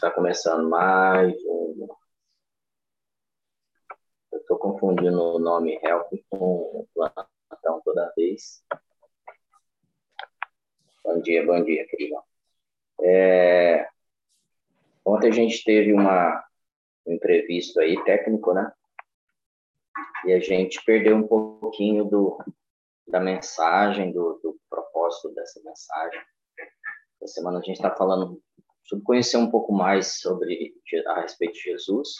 Está começando mais um. Eu estou confundindo o nome Help com plantão toda vez. Bom dia, bom dia, queridão. É... Ontem a gente teve uma, um imprevisto aí, técnico, né? E a gente perdeu um pouquinho do, da mensagem, do, do propósito dessa mensagem. Essa semana a gente está falando sobre conhecer um pouco mais sobre a respeito de Jesus.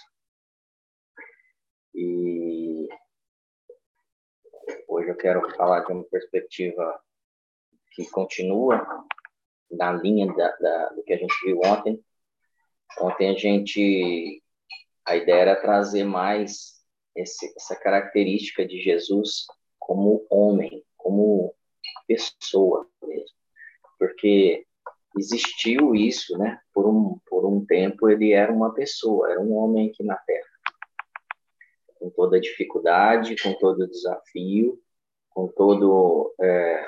E hoje eu quero falar de uma perspectiva que continua na linha da, da, do que a gente viu ontem. Ontem a gente a ideia era trazer mais esse, essa característica de Jesus como homem, como pessoa mesmo, porque existiu isso, né? Por um, por um tempo ele era uma pessoa, era um homem aqui na Terra. Com toda a dificuldade, com todo o desafio, com todo é,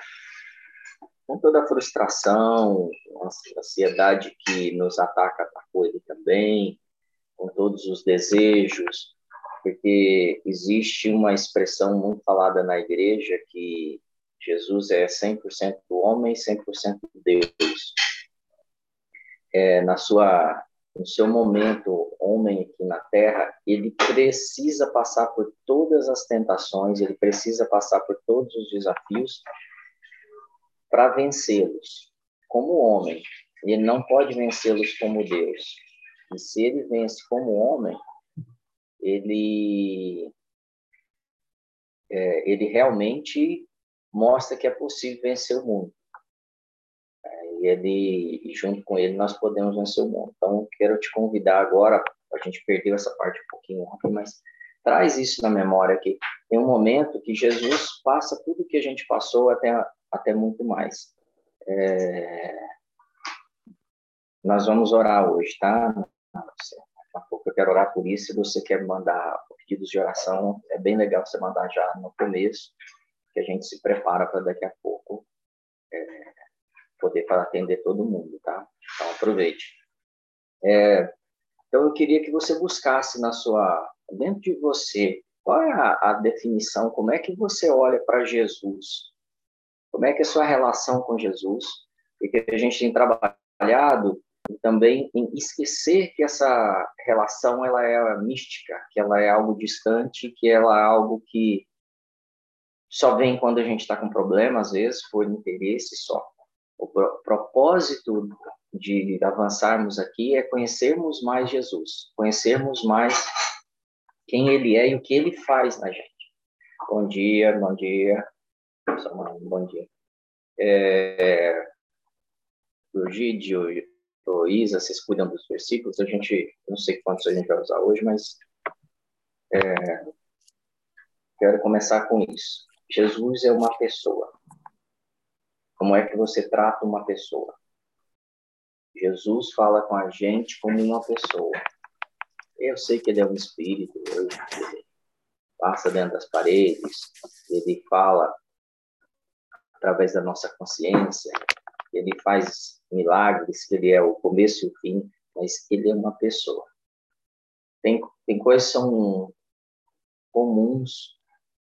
com toda a frustração, a ansiedade que nos ataca, atacou ele também, com todos os desejos, porque existe uma expressão muito falada na igreja que Jesus é 100% homem, 100% Deus é, na sua no seu momento homem aqui na Terra, ele precisa passar por todas as tentações, ele precisa passar por todos os desafios para vencê-los como homem. Ele não pode vencê-los como Deus. E se ele vence como homem, ele é, ele realmente mostra que é possível vencer o mundo e ele junto com ele nós podemos vencer o mundo. Então, quero te convidar agora, a gente perdeu essa parte um pouquinho ontem, mas traz isso na memória que tem um momento que Jesus passa tudo que a gente passou até até muito mais. É... Nós vamos orar hoje, tá? Daqui a pouco eu quero orar por isso. Se você quer mandar pedidos de oração, é bem legal você mandar já no começo, que a gente se prepara para daqui a pouco é, poder para atender todo mundo, tá? Então aproveite. É, então eu queria que você buscasse na sua dentro de você qual é a, a definição, como é que você olha para Jesus, como é que é a sua relação com Jesus, porque a gente tem trabalhado também em esquecer que essa relação ela é mística, que ela é algo distante, que ela é algo que só vem quando a gente está com problema, às vezes, por interesse só. O propósito de avançarmos aqui é conhecermos mais Jesus, conhecermos mais quem ele é e o que ele faz na gente. Bom dia, bom dia. Bom dia. É, o Gídio, o Isa, vocês cuidam dos versículos. A gente, não sei quantos a gente vai usar hoje, mas é, quero começar com isso. Jesus é uma pessoa. Como é que você trata uma pessoa? Jesus fala com a gente como uma pessoa. Eu sei que ele é um espírito, ele passa dentro das paredes, ele fala através da nossa consciência, ele faz milagres, que ele é o começo e o fim, mas ele é uma pessoa. Tem, tem coisas que são comuns,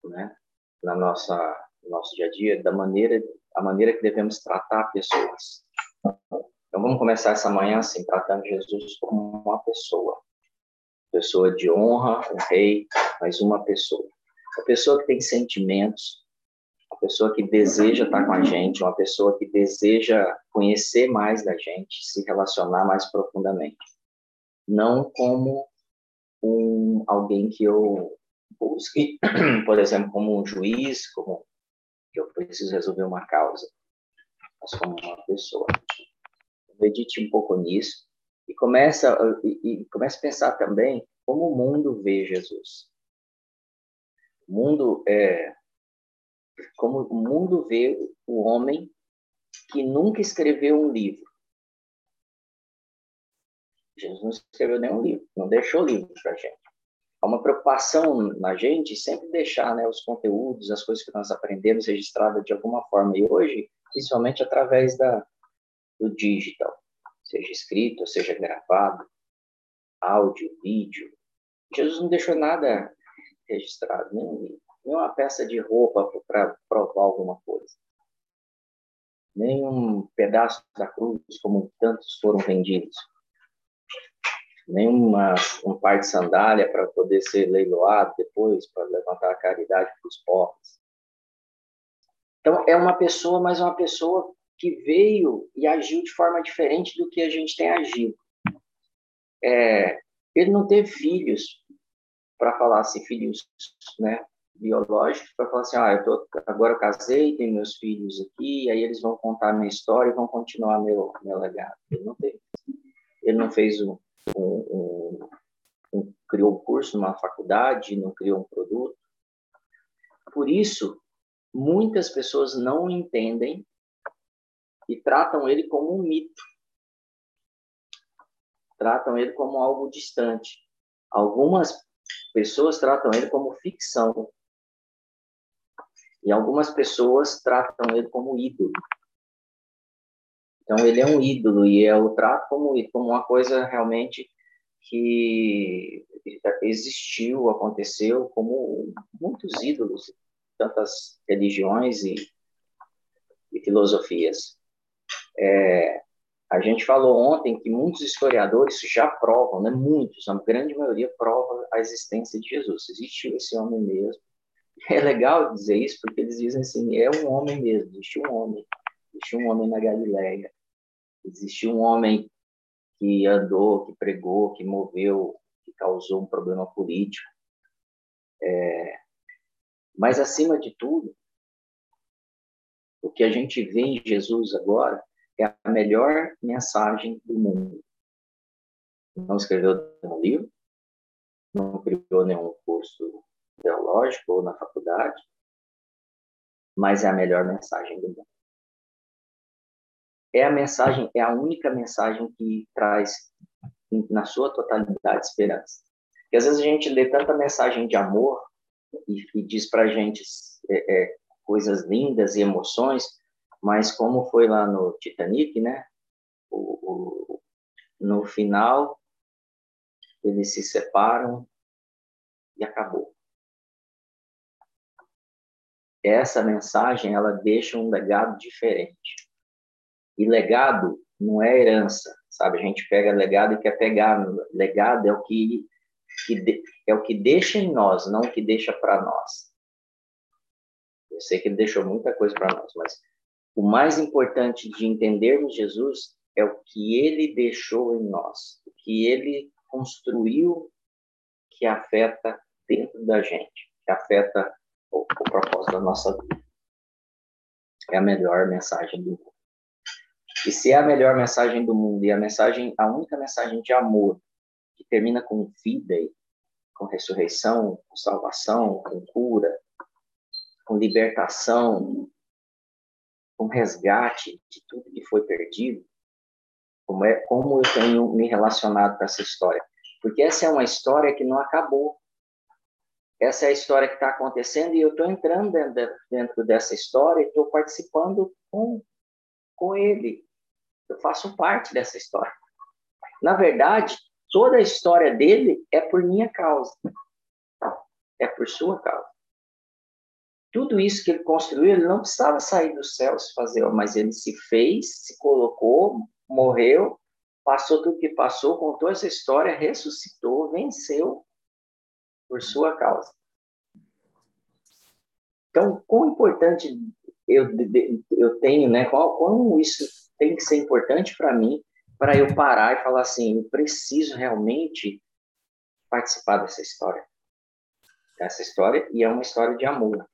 né, na nossa no nosso dia a dia, da maneira a maneira que devemos tratar pessoas. Então vamos começar essa manhã assim, tratando Jesus como uma pessoa. Pessoa de honra, um rei, mas uma pessoa. Uma pessoa que tem sentimentos, uma pessoa que deseja estar com a gente, uma pessoa que deseja conhecer mais da gente, se relacionar mais profundamente. Não como um alguém que eu busque, por exemplo, como um juiz, como eu preciso resolver uma causa, mas como uma pessoa. Medite um pouco nisso e começa e, e comece a pensar também como o mundo vê Jesus. O mundo é como o mundo vê o homem que nunca escreveu um livro. Jesus não escreveu nenhum livro, não deixou livro para gente uma preocupação na gente sempre deixar né, os conteúdos, as coisas que nós aprendemos registradas de alguma forma. E hoje, principalmente através da, do digital. seja escrito, seja gravado, áudio, vídeo. Jesus não deixou nada registrado, nem, nem uma peça de roupa para provar alguma coisa, nem um pedaço da cruz, como tantos foram vendidos, nem uma, um par de sandália para poder ser leiloado depois, para levantar a caridade para os pobres. Então, é uma pessoa, mas uma pessoa que veio e agiu de forma diferente do que a gente tem agido. É, ele não teve filhos para falar assim, filhos né, biológicos, para falar assim, ah, eu tô, agora eu casei, tenho meus filhos aqui, aí eles vão contar a minha história e vão continuar meu, meu legado. Ele não teve. Ele não fez um, um, um, um criou um curso numa faculdade, não criou um produto. Por isso, muitas pessoas não entendem e tratam ele como um mito. Tratam ele como algo distante. Algumas pessoas tratam ele como ficção. E algumas pessoas tratam ele como ídolo. Então, ele é um ídolo e eu trato como, como uma coisa realmente que existiu, aconteceu, como muitos ídolos tantas religiões e, e filosofias. É, a gente falou ontem que muitos historiadores já provam, né, muitos, a grande maioria prova a existência de Jesus. Existiu esse homem mesmo. É legal dizer isso porque eles dizem assim, é um homem mesmo, existiu um homem. Existiu um homem na Galileia. Existiu um homem que andou, que pregou, que moveu, que causou um problema político. É, mas, acima de tudo, o que a gente vê em Jesus agora é a melhor mensagem do mundo. Não escreveu nenhum livro, não criou nenhum curso teológico ou na faculdade, mas é a melhor mensagem do mundo. É a mensagem, é a única mensagem que traz na sua totalidade esperança. Porque às vezes a gente lê tanta mensagem de amor e, e diz para gente é, é, coisas lindas e emoções, mas como foi lá no Titanic, né? O, o, no final, eles se separam e acabou. Essa mensagem, ela deixa um legado diferente. E legado não é herança, sabe? A gente pega legado e quer pegar. Legado é o que que de, é o que deixa em nós, não o que deixa para nós. Eu sei que ele deixou muita coisa para nós, mas o mais importante de entendermos Jesus é o que ele deixou em nós, o que ele construiu que afeta dentro da gente, que afeta o, o propósito da nossa vida. É a melhor mensagem do mundo. E se é a melhor mensagem do mundo e a mensagem, a única mensagem de amor que termina com vida, com ressurreição, com salvação, com cura, com libertação, com resgate de tudo que foi perdido, como é como eu tenho me relacionado com essa história? Porque essa é uma história que não acabou. Essa é a história que está acontecendo e eu estou entrando dentro, dentro dessa história e estou participando com, com ele. Eu faço parte dessa história. Na verdade, Toda a história dele é por minha causa. É por sua causa. Tudo isso que ele construiu, ele não precisava sair do céu se fazer, mas ele se fez, se colocou, morreu, passou tudo que passou, contou essa história, ressuscitou, venceu por sua causa. Então, quão importante eu, eu tenho, né? Qual, quão isso tem que ser importante para mim para eu parar e falar assim, eu preciso realmente participar dessa história. Dessa história, e é uma história de amor.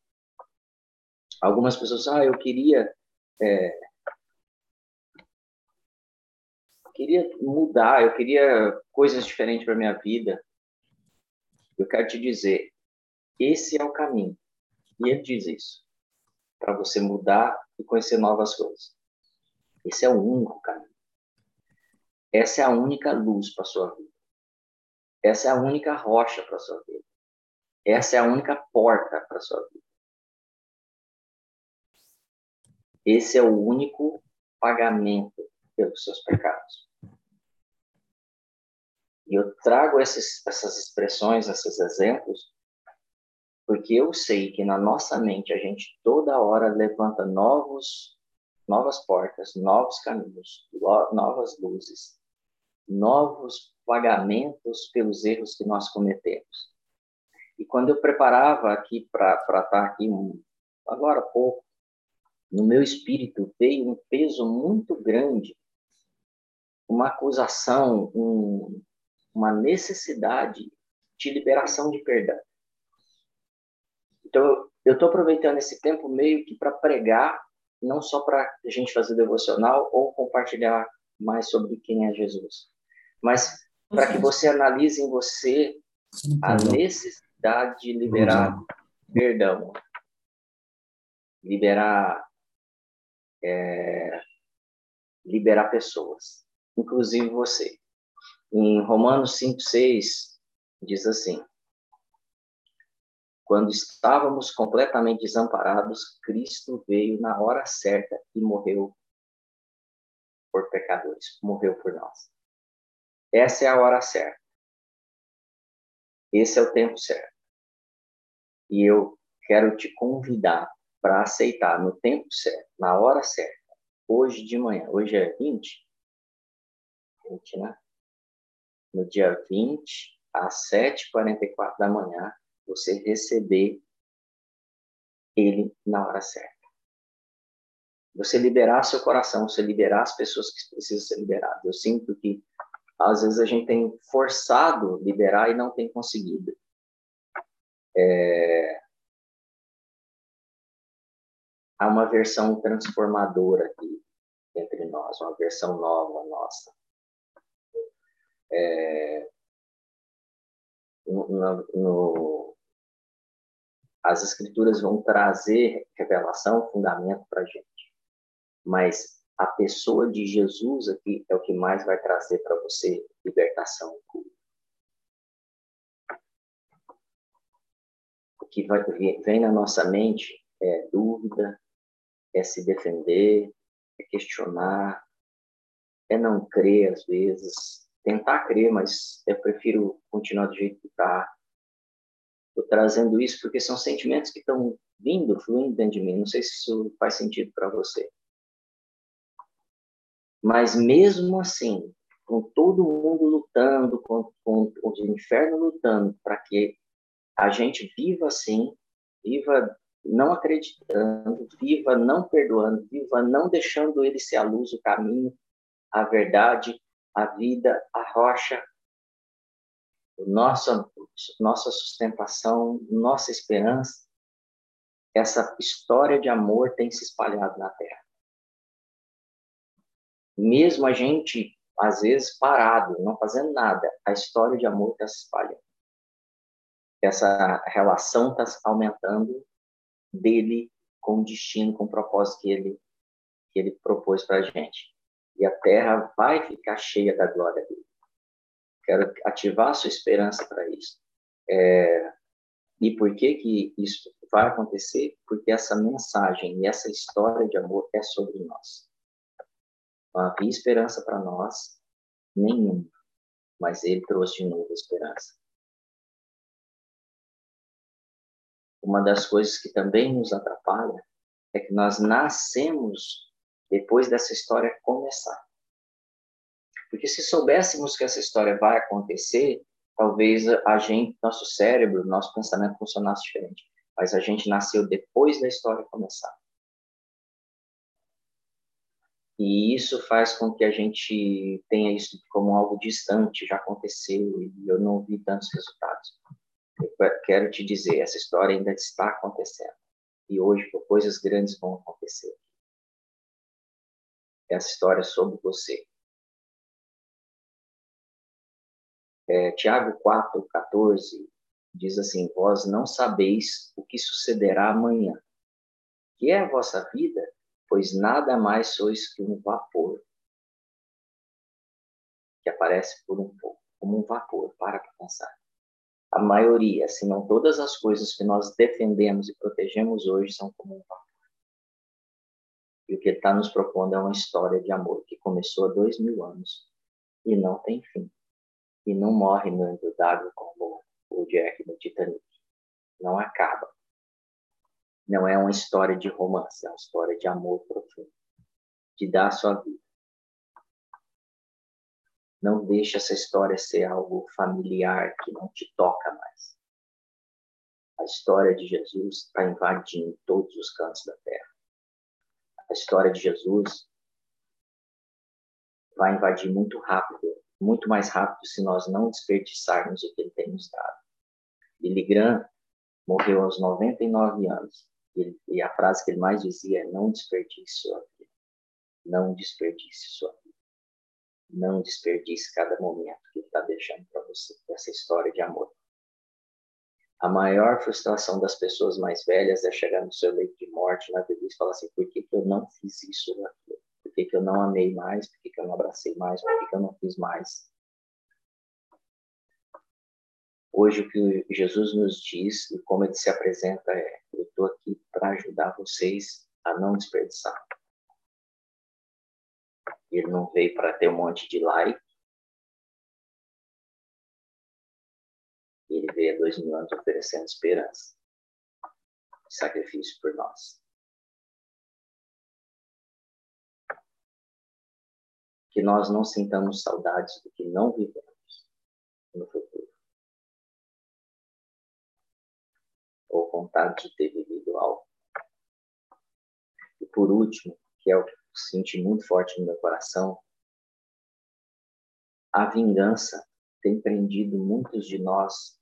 Algumas pessoas, ah, eu queria. É, queria mudar, eu queria coisas diferentes para minha vida. Eu quero te dizer, esse é o caminho. E ele diz isso, para você mudar e conhecer novas coisas. Esse é o único caminho. Essa é a única luz para sua vida. Essa é a única rocha para sua vida. Essa é a única porta para sua vida. Esse é o único pagamento pelos seus pecados. E eu trago esses, essas expressões, esses exemplos, porque eu sei que na nossa mente a gente toda hora levanta novos, novas portas, novos caminhos, novas luzes, novos pagamentos pelos erros que nós cometemos. E quando eu preparava aqui para estar aqui agora há pouco, no meu espírito veio um peso muito grande, uma acusação, um, uma necessidade de liberação de perdão. Então, eu estou aproveitando esse tempo meio que para pregar, não só para a gente fazer devocional ou compartilhar mais sobre quem é Jesus, mas para que você analise em você a necessidade de liberar perdão, liberar é, liberar pessoas, inclusive você. Em Romanos 5, 6, diz assim: Quando estávamos completamente desamparados, Cristo veio na hora certa e morreu por pecadores, morreu por nós. Essa é a hora certa. Esse é o tempo certo. E eu quero te convidar para aceitar no tempo certo, na hora certa, hoje de manhã. Hoje é 20? 20, né? No dia 20, às 7h44 da manhã, você receber ele na hora certa. Você liberar seu coração, você liberar as pessoas que precisam ser liberadas. Eu sinto que às vezes a gente tem forçado liberar e não tem conseguido. É... Há uma versão transformadora aqui entre nós, uma versão nova nossa. É... No, no... As escrituras vão trazer revelação, fundamento para a gente. Mas a pessoa de Jesus aqui é o que mais vai trazer para você libertação. O que vai, vem na nossa mente é dúvida, é se defender, é questionar, é não crer às vezes, tentar crer, mas eu prefiro continuar do jeito que está. Estou trazendo isso porque são sentimentos que estão vindo, fluindo dentro de mim. Não sei se isso faz sentido para você. Mas mesmo assim, com todo mundo lutando, com, com o inferno lutando para que a gente viva assim, viva não acreditando, viva não perdoando, viva não deixando ele ser a luz, o caminho, a verdade, a vida, a rocha, nossa nossa sustentação, nossa esperança. Essa história de amor tem se espalhado na Terra mesmo a gente, às vezes, parado, não fazendo nada, a história de amor está se espalhando. Essa relação está aumentando dele com o destino, com o propósito que ele, que ele propôs para a gente. E a terra vai ficar cheia da glória dele. Quero ativar a sua esperança para isso. É, e por que que isso vai acontecer? Porque essa mensagem e essa história de amor é sobre nós. Não havia esperança para nós, nenhuma, mas ele trouxe de novo esperança. Uma das coisas que também nos atrapalha é que nós nascemos depois dessa história começar. Porque se soubéssemos que essa história vai acontecer, talvez a gente, nosso cérebro, nosso pensamento funcionasse diferente. Mas a gente nasceu depois da história começar. E isso faz com que a gente tenha isso como algo distante, já aconteceu e eu não vi tantos resultados. Eu quero te dizer, essa história ainda está acontecendo. E hoje coisas grandes vão acontecer. Essa história é sobre você. É, Tiago 4, 14 diz assim: Vós não sabeis o que sucederá amanhã. Que é a vossa vida? pois nada mais sois que um vapor que aparece por um pouco, como um vapor, para pensar. A maioria, se não todas as coisas que nós defendemos e protegemos hoje são como um vapor. E o que ele está nos propondo é uma história de amor que começou há dois mil anos e não tem fim. E não morre no d'água como o Jack no Titanic. Não acaba. Não é uma história de romance, é uma história de amor profundo, de dar a sua vida. Não deixe essa história ser algo familiar que não te toca mais. A história de Jesus está invadindo todos os cantos da terra. A história de Jesus vai invadir muito rápido, muito mais rápido se nós não desperdiçarmos o que ele tem nos dado. Billy Graham morreu aos 99 anos e a frase que ele mais dizia é: não desperdice sua vida, não desperdice sua vida, não desperdice cada momento que ele está deixando para você, essa história de amor. A maior frustração das pessoas mais velhas é chegar no seu leito de morte na velhice e falar assim: por que, que eu não fiz isso ou aquilo? Que, que eu não amei mais? Por que, que eu não abracei mais? Por que, que eu não fiz mais? Hoje, o que Jesus nos diz e como ele se apresenta é: eu estou aqui para ajudar vocês a não desperdiçar. Ele não veio para ter um monte de like. Ele veio há dois mil anos oferecendo esperança, sacrifício por nós. Que nós não sintamos saudades do que não vivemos no futuro. Ou vontade de ter vivido algo. E por último, que é o que eu senti muito forte no meu coração, a vingança tem prendido muitos de nós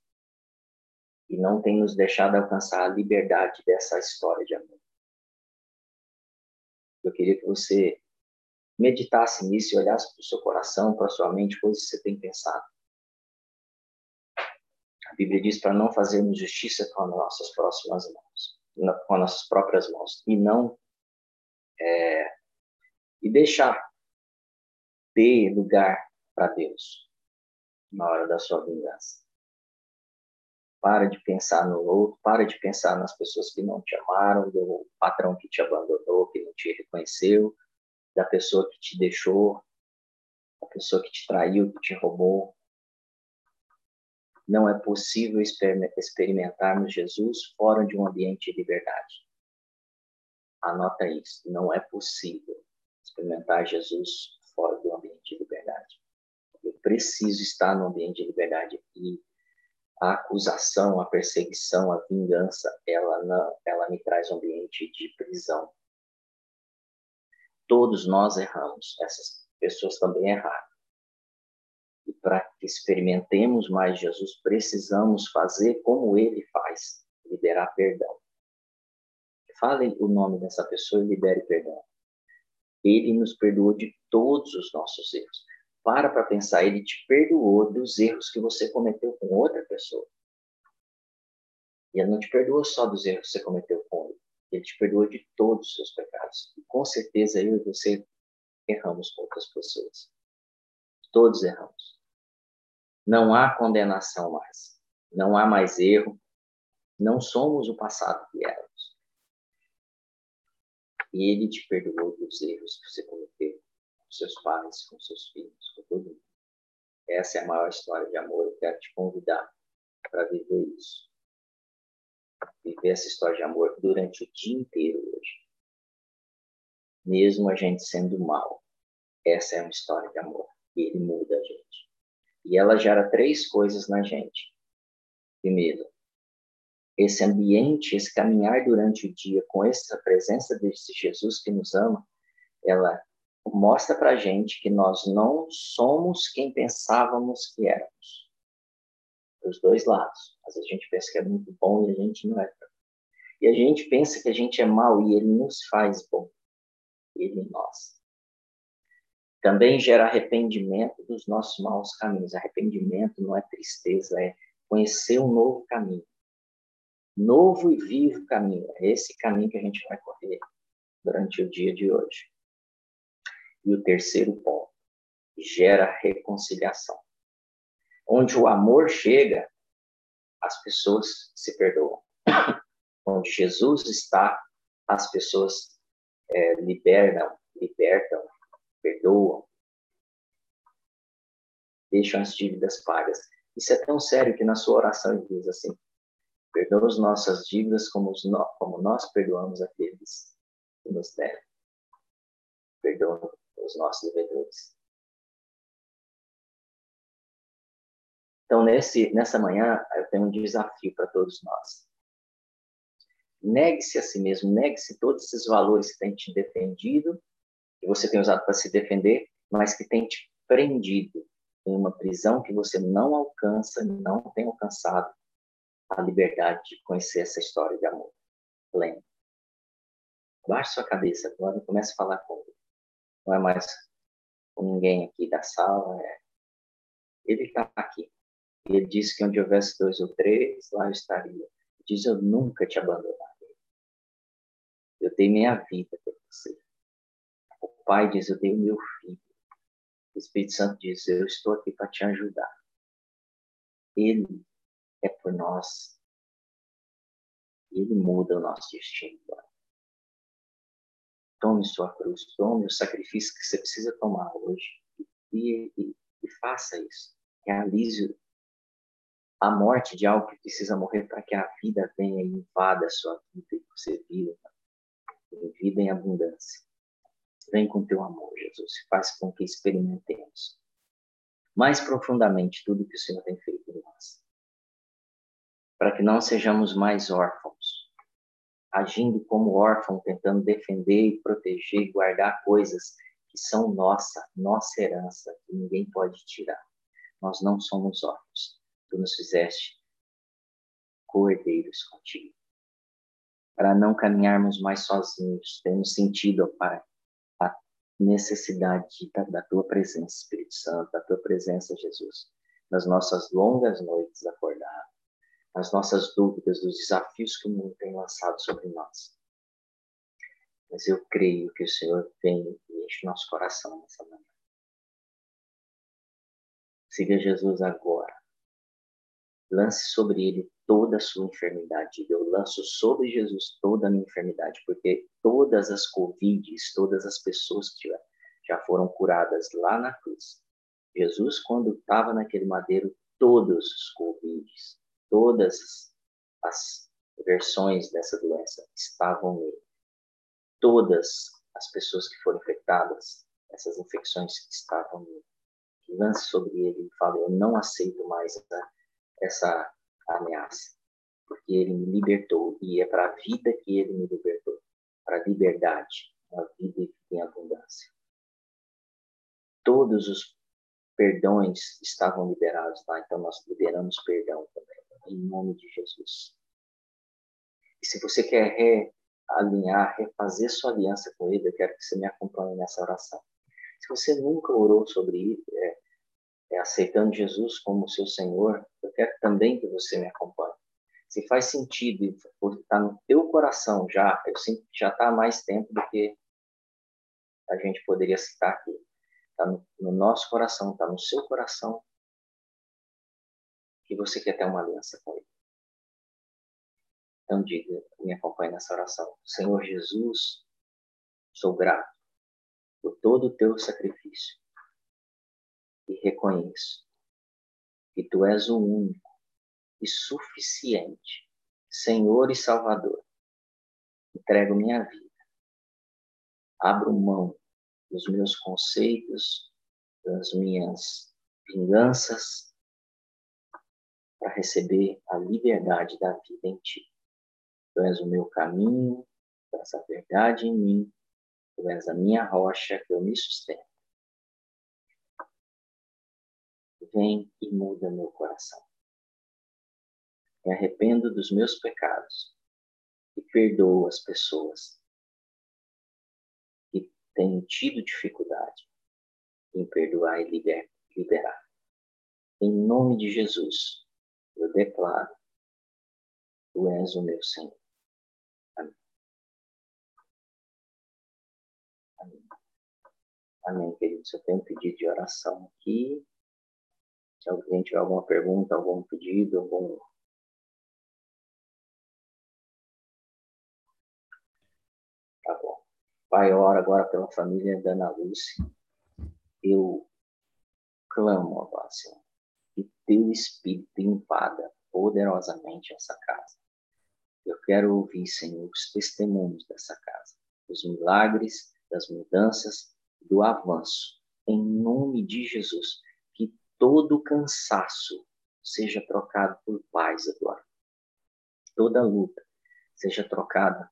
e não tem nos deixado alcançar a liberdade dessa história de amor. Eu queria que você meditasse nisso e olhasse para o seu coração, para a sua mente, coisas que você tem pensado. A Bíblia diz para não fazermos justiça com as nossas próximas mãos, com as nossas próprias mãos, e não é, e deixar ter lugar para Deus na hora da sua vingança. Para de pensar no outro, para de pensar nas pessoas que não te amaram, do patrão que te abandonou, que não te reconheceu, da pessoa que te deixou, da pessoa que te traiu, que te roubou. Não é possível experimentarmos Jesus fora de um ambiente de liberdade. Anota isso, não é possível experimentar Jesus fora do ambiente de liberdade. Eu preciso estar no ambiente de liberdade e a acusação, a perseguição, a vingança, ela não, ela me traz um ambiente de prisão. Todos nós erramos, essas pessoas também erraram. E para que experimentemos mais Jesus, precisamos fazer como ele faz, liberar perdão. Fale o nome dessa pessoa e libere perdão. Ele nos perdoou de todos os nossos erros. Para para pensar, ele te perdoou dos erros que você cometeu com outra pessoa. E ele não te perdoou só dos erros que você cometeu com ele. Ele te perdoou de todos os seus pecados. Com certeza eu e você erramos com outras pessoas. Todos erramos. Não há condenação mais. Não há mais erro. Não somos o passado que éramos. E ele te perdoou dos erros que você cometeu com seus pais, com seus filhos, com todo mundo. Essa é a maior história de amor. Eu quero te convidar para viver isso. Viver essa história de amor durante o dia inteiro hoje. Mesmo a gente sendo mal, essa é uma história de amor. E ele muda a gente. E ela gera três coisas na gente. Primeiro, esse ambiente, esse caminhar durante o dia com essa presença desse Jesus que nos ama, ela mostra para gente que nós não somos quem pensávamos que éramos. Dos dois lados. Vezes a gente pensa que é muito bom e a gente não é. E a gente pensa que a gente é mal e ele nos faz bom. Ele em nós. Também gera arrependimento dos nossos maus caminhos. Arrependimento não é tristeza, é conhecer um novo caminho novo e vivo caminho. É esse caminho que a gente vai correr durante o dia de hoje. E o terceiro ponto, gera reconciliação. Onde o amor chega, as pessoas se perdoam. Onde Jesus está, as pessoas é, liberam, libertam, perdoam. deixam as dívidas pagas. Isso é tão sério que na sua oração ele diz assim: perdoa as nossas dívidas como, os, como nós perdoamos aqueles que nos devem. Perdoa os nossos devedores. Então, nesse, nessa manhã, eu tenho um desafio para todos nós. Negue-se a si mesmo, negue-se todos esses valores que têm te defendido, que você tem usado para se defender, mas que têm te prendido em uma prisão que você não alcança, não tem alcançado a liberdade de conhecer essa história de amor pleno. Baixe sua cabeça agora e comece a falar com ele. Não é mais com ninguém aqui da sala, é... ele está aqui. Ele disse que onde houvesse dois ou três, lá eu estaria. Diz, eu nunca te abandonarei. Eu dei minha vida para você. O Pai diz, eu dei o meu filho. O Espírito Santo diz: Eu estou aqui para te ajudar. Ele é por nós. Ele muda o nosso destino. Tome sua cruz, tome o sacrifício que você precisa tomar hoje e, e, e faça isso. Realize a morte de algo que precisa morrer para que a vida venha e invada a sua vida e você viva, vida em abundância. Vem com teu amor, Jesus, e faz com que experimentemos mais profundamente tudo que o Senhor tem feito em nós. Para que não sejamos mais órfãos, agindo como órfão, tentando defender proteger e guardar coisas que são nossa, nossa herança, que ninguém pode tirar. Nós não somos órfãos. Tu nos fizeste cordeiros contigo. Para não caminharmos mais sozinhos, temos sentido, ó Pai, necessidade da, da tua presença, Espírito Santo, da tua presença, Jesus, nas nossas longas noites acordadas, nas nossas dúvidas, dos desafios que o mundo tem lançado sobre nós. Mas eu creio que o Senhor vem e enche nosso coração nessa manhã. Siga Jesus agora. Lance sobre ele toda a sua enfermidade. Eu lanço sobre Jesus toda a minha enfermidade, porque todas as Covids, todas as pessoas que já foram curadas lá na cruz. Jesus, quando estava naquele madeiro, todos os Covids, todas as versões dessa doença estavam nele. Todas as pessoas que foram infectadas, essas infecções estavam nele. Lance sobre ele e fale: Eu não aceito mais essa, essa ameaça, porque ele me libertou e é para a vida que ele me libertou, para a liberdade, uma vida em abundância. Todos os perdões estavam liberados lá, então nós liberamos perdão também, em nome de Jesus. E se você quer realinhar, refazer sua aliança com Ele, eu quero que você me acompanhe nessa oração. Se você nunca orou sobre é, aceitando Jesus como seu Senhor, eu quero também que você me acompanhe. Se faz sentido e está no teu coração já, eu sinto que já está há mais tempo do que a gente poderia citar aqui. Está no, no nosso coração, está no seu coração que você quer ter uma aliança com Ele. Então diga, me acompanhe nessa oração. Senhor Jesus, sou grato por todo o teu sacrifício e reconheço que tu és o único e suficiente Senhor e Salvador. Entrego minha vida. Abro mão dos meus conceitos, das minhas vinganças, para receber a liberdade da vida em Ti. Tu és o meu caminho, tu és a verdade em mim, tu és a minha rocha que eu me sustento. Vem e muda meu coração. Me arrependo dos meus pecados e perdoo as pessoas que têm tido dificuldade em perdoar e liberar. Em nome de Jesus, eu declaro: Tu és o meu Senhor. Amém. Amém. Amém, queridos. Eu tenho um pedido de oração aqui. Se alguém tiver alguma pergunta, algum pedido, algum. Tá bom. Pai, ora agora pela família da Ana Lúcia. Eu clamo agora, Senhor, que teu Espírito invada poderosamente essa casa. Eu quero ouvir, Senhor, os testemunhos dessa casa, os milagres, das mudanças, do avanço. Em nome de Jesus, todo cansaço seja trocado por paz, Eduardo. Toda luta seja trocada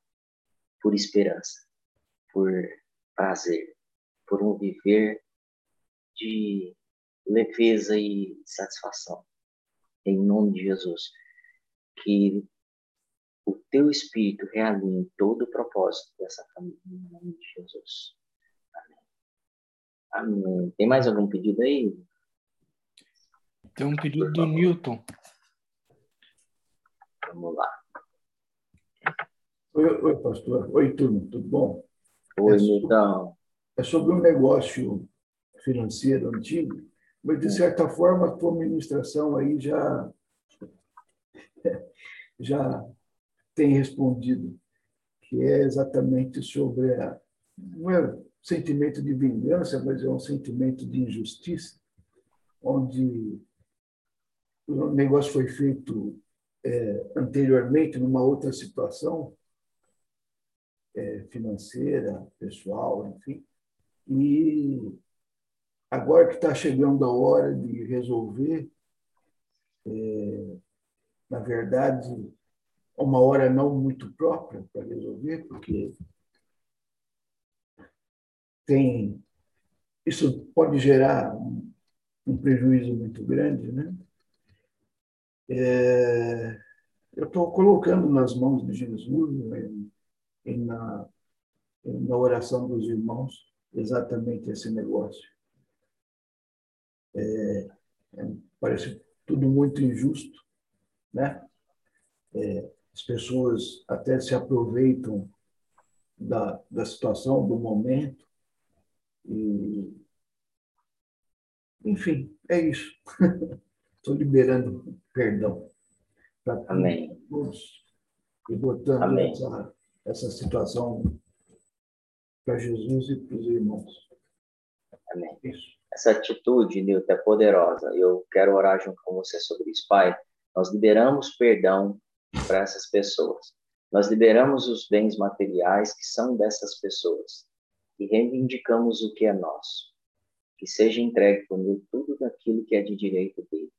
por esperança, por prazer, por um viver de leveza e satisfação. Em nome de Jesus. Que o teu espírito realinhe todo o propósito dessa família. Em nome de Jesus. Amém. Amém. Tem mais algum pedido aí? Tem um pedido do Newton. Vamos lá. Oi, oi, pastor. Oi, turma, tudo bom? Oi, é Newton. É sobre um negócio financeiro antigo, mas de certa forma a tua administração aí já já tem respondido, que é exatamente sobre a, não é sentimento de vingança, mas é um sentimento de injustiça, onde o negócio foi feito é, anteriormente numa outra situação é, financeira, pessoal, enfim, e agora que está chegando a hora de resolver, é, na verdade, uma hora não muito própria para resolver, porque tem isso pode gerar um, um prejuízo muito grande, né? É, eu estou colocando nas mãos de Jesus né, e na, na oração dos irmãos exatamente esse negócio. É, é, parece tudo muito injusto, né? É, as pessoas até se aproveitam da, da situação, do momento. E, enfim, é isso. Estou liberando perdão para todos e botando essa, essa situação para Jesus e para os irmãos. Amém. Isso. Essa atitude, Nilton, é poderosa. Eu quero orar junto com você sobre isso. Pai, nós liberamos perdão para essas pessoas. Nós liberamos os bens materiais que são dessas pessoas e reivindicamos o que é nosso. Que seja entregue por mim tudo daquilo que é de direito dele.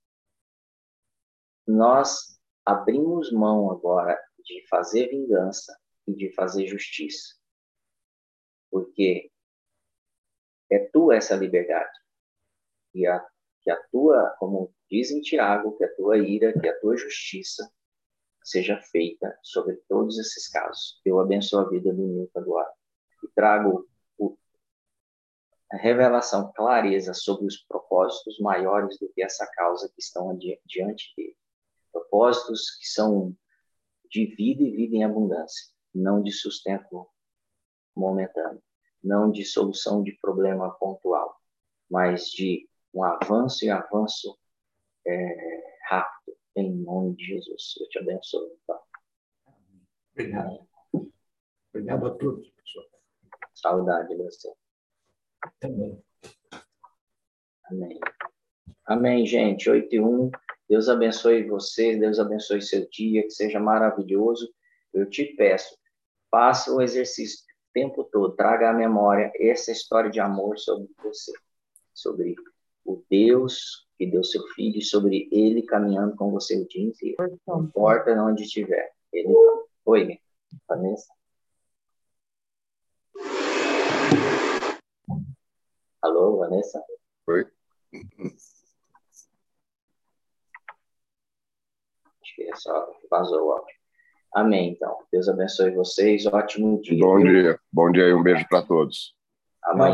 Nós abrimos mão agora de fazer vingança e de fazer justiça. Porque é tua essa liberdade. E a, que a tua, como diz em Tiago, que a tua ira, que a tua justiça seja feita sobre todos esses casos. Eu abençoo a vida do Nilton agora e trago o, a revelação, clareza sobre os propósitos maiores do que essa causa que estão diante dele. Propósitos que são de vida e vida em abundância, não de sustento momentâneo, não de solução de problema pontual, mas de um avanço e avanço é, rápido em nome de Jesus. Eu te abençoo. Tá? Obrigado. Obrigado a todos, pessoal. Saudade de você. Também. Amém. Amém, gente. 8 e 1. Deus abençoe vocês, Deus abençoe seu dia, que seja maravilhoso. Eu te peço, faça o exercício o tempo todo, traga à memória essa história de amor sobre você, sobre o Deus que deu seu filho, sobre ele caminhando com você o dia inteiro. Não importa onde estiver. Ele... Oi, Vanessa? Alô, Vanessa? Oi. Acho que só vazou o áudio. Amém, então. Deus abençoe vocês. Ótimo dia. Bom dia. Bom dia e um beijo para todos. Amanhã.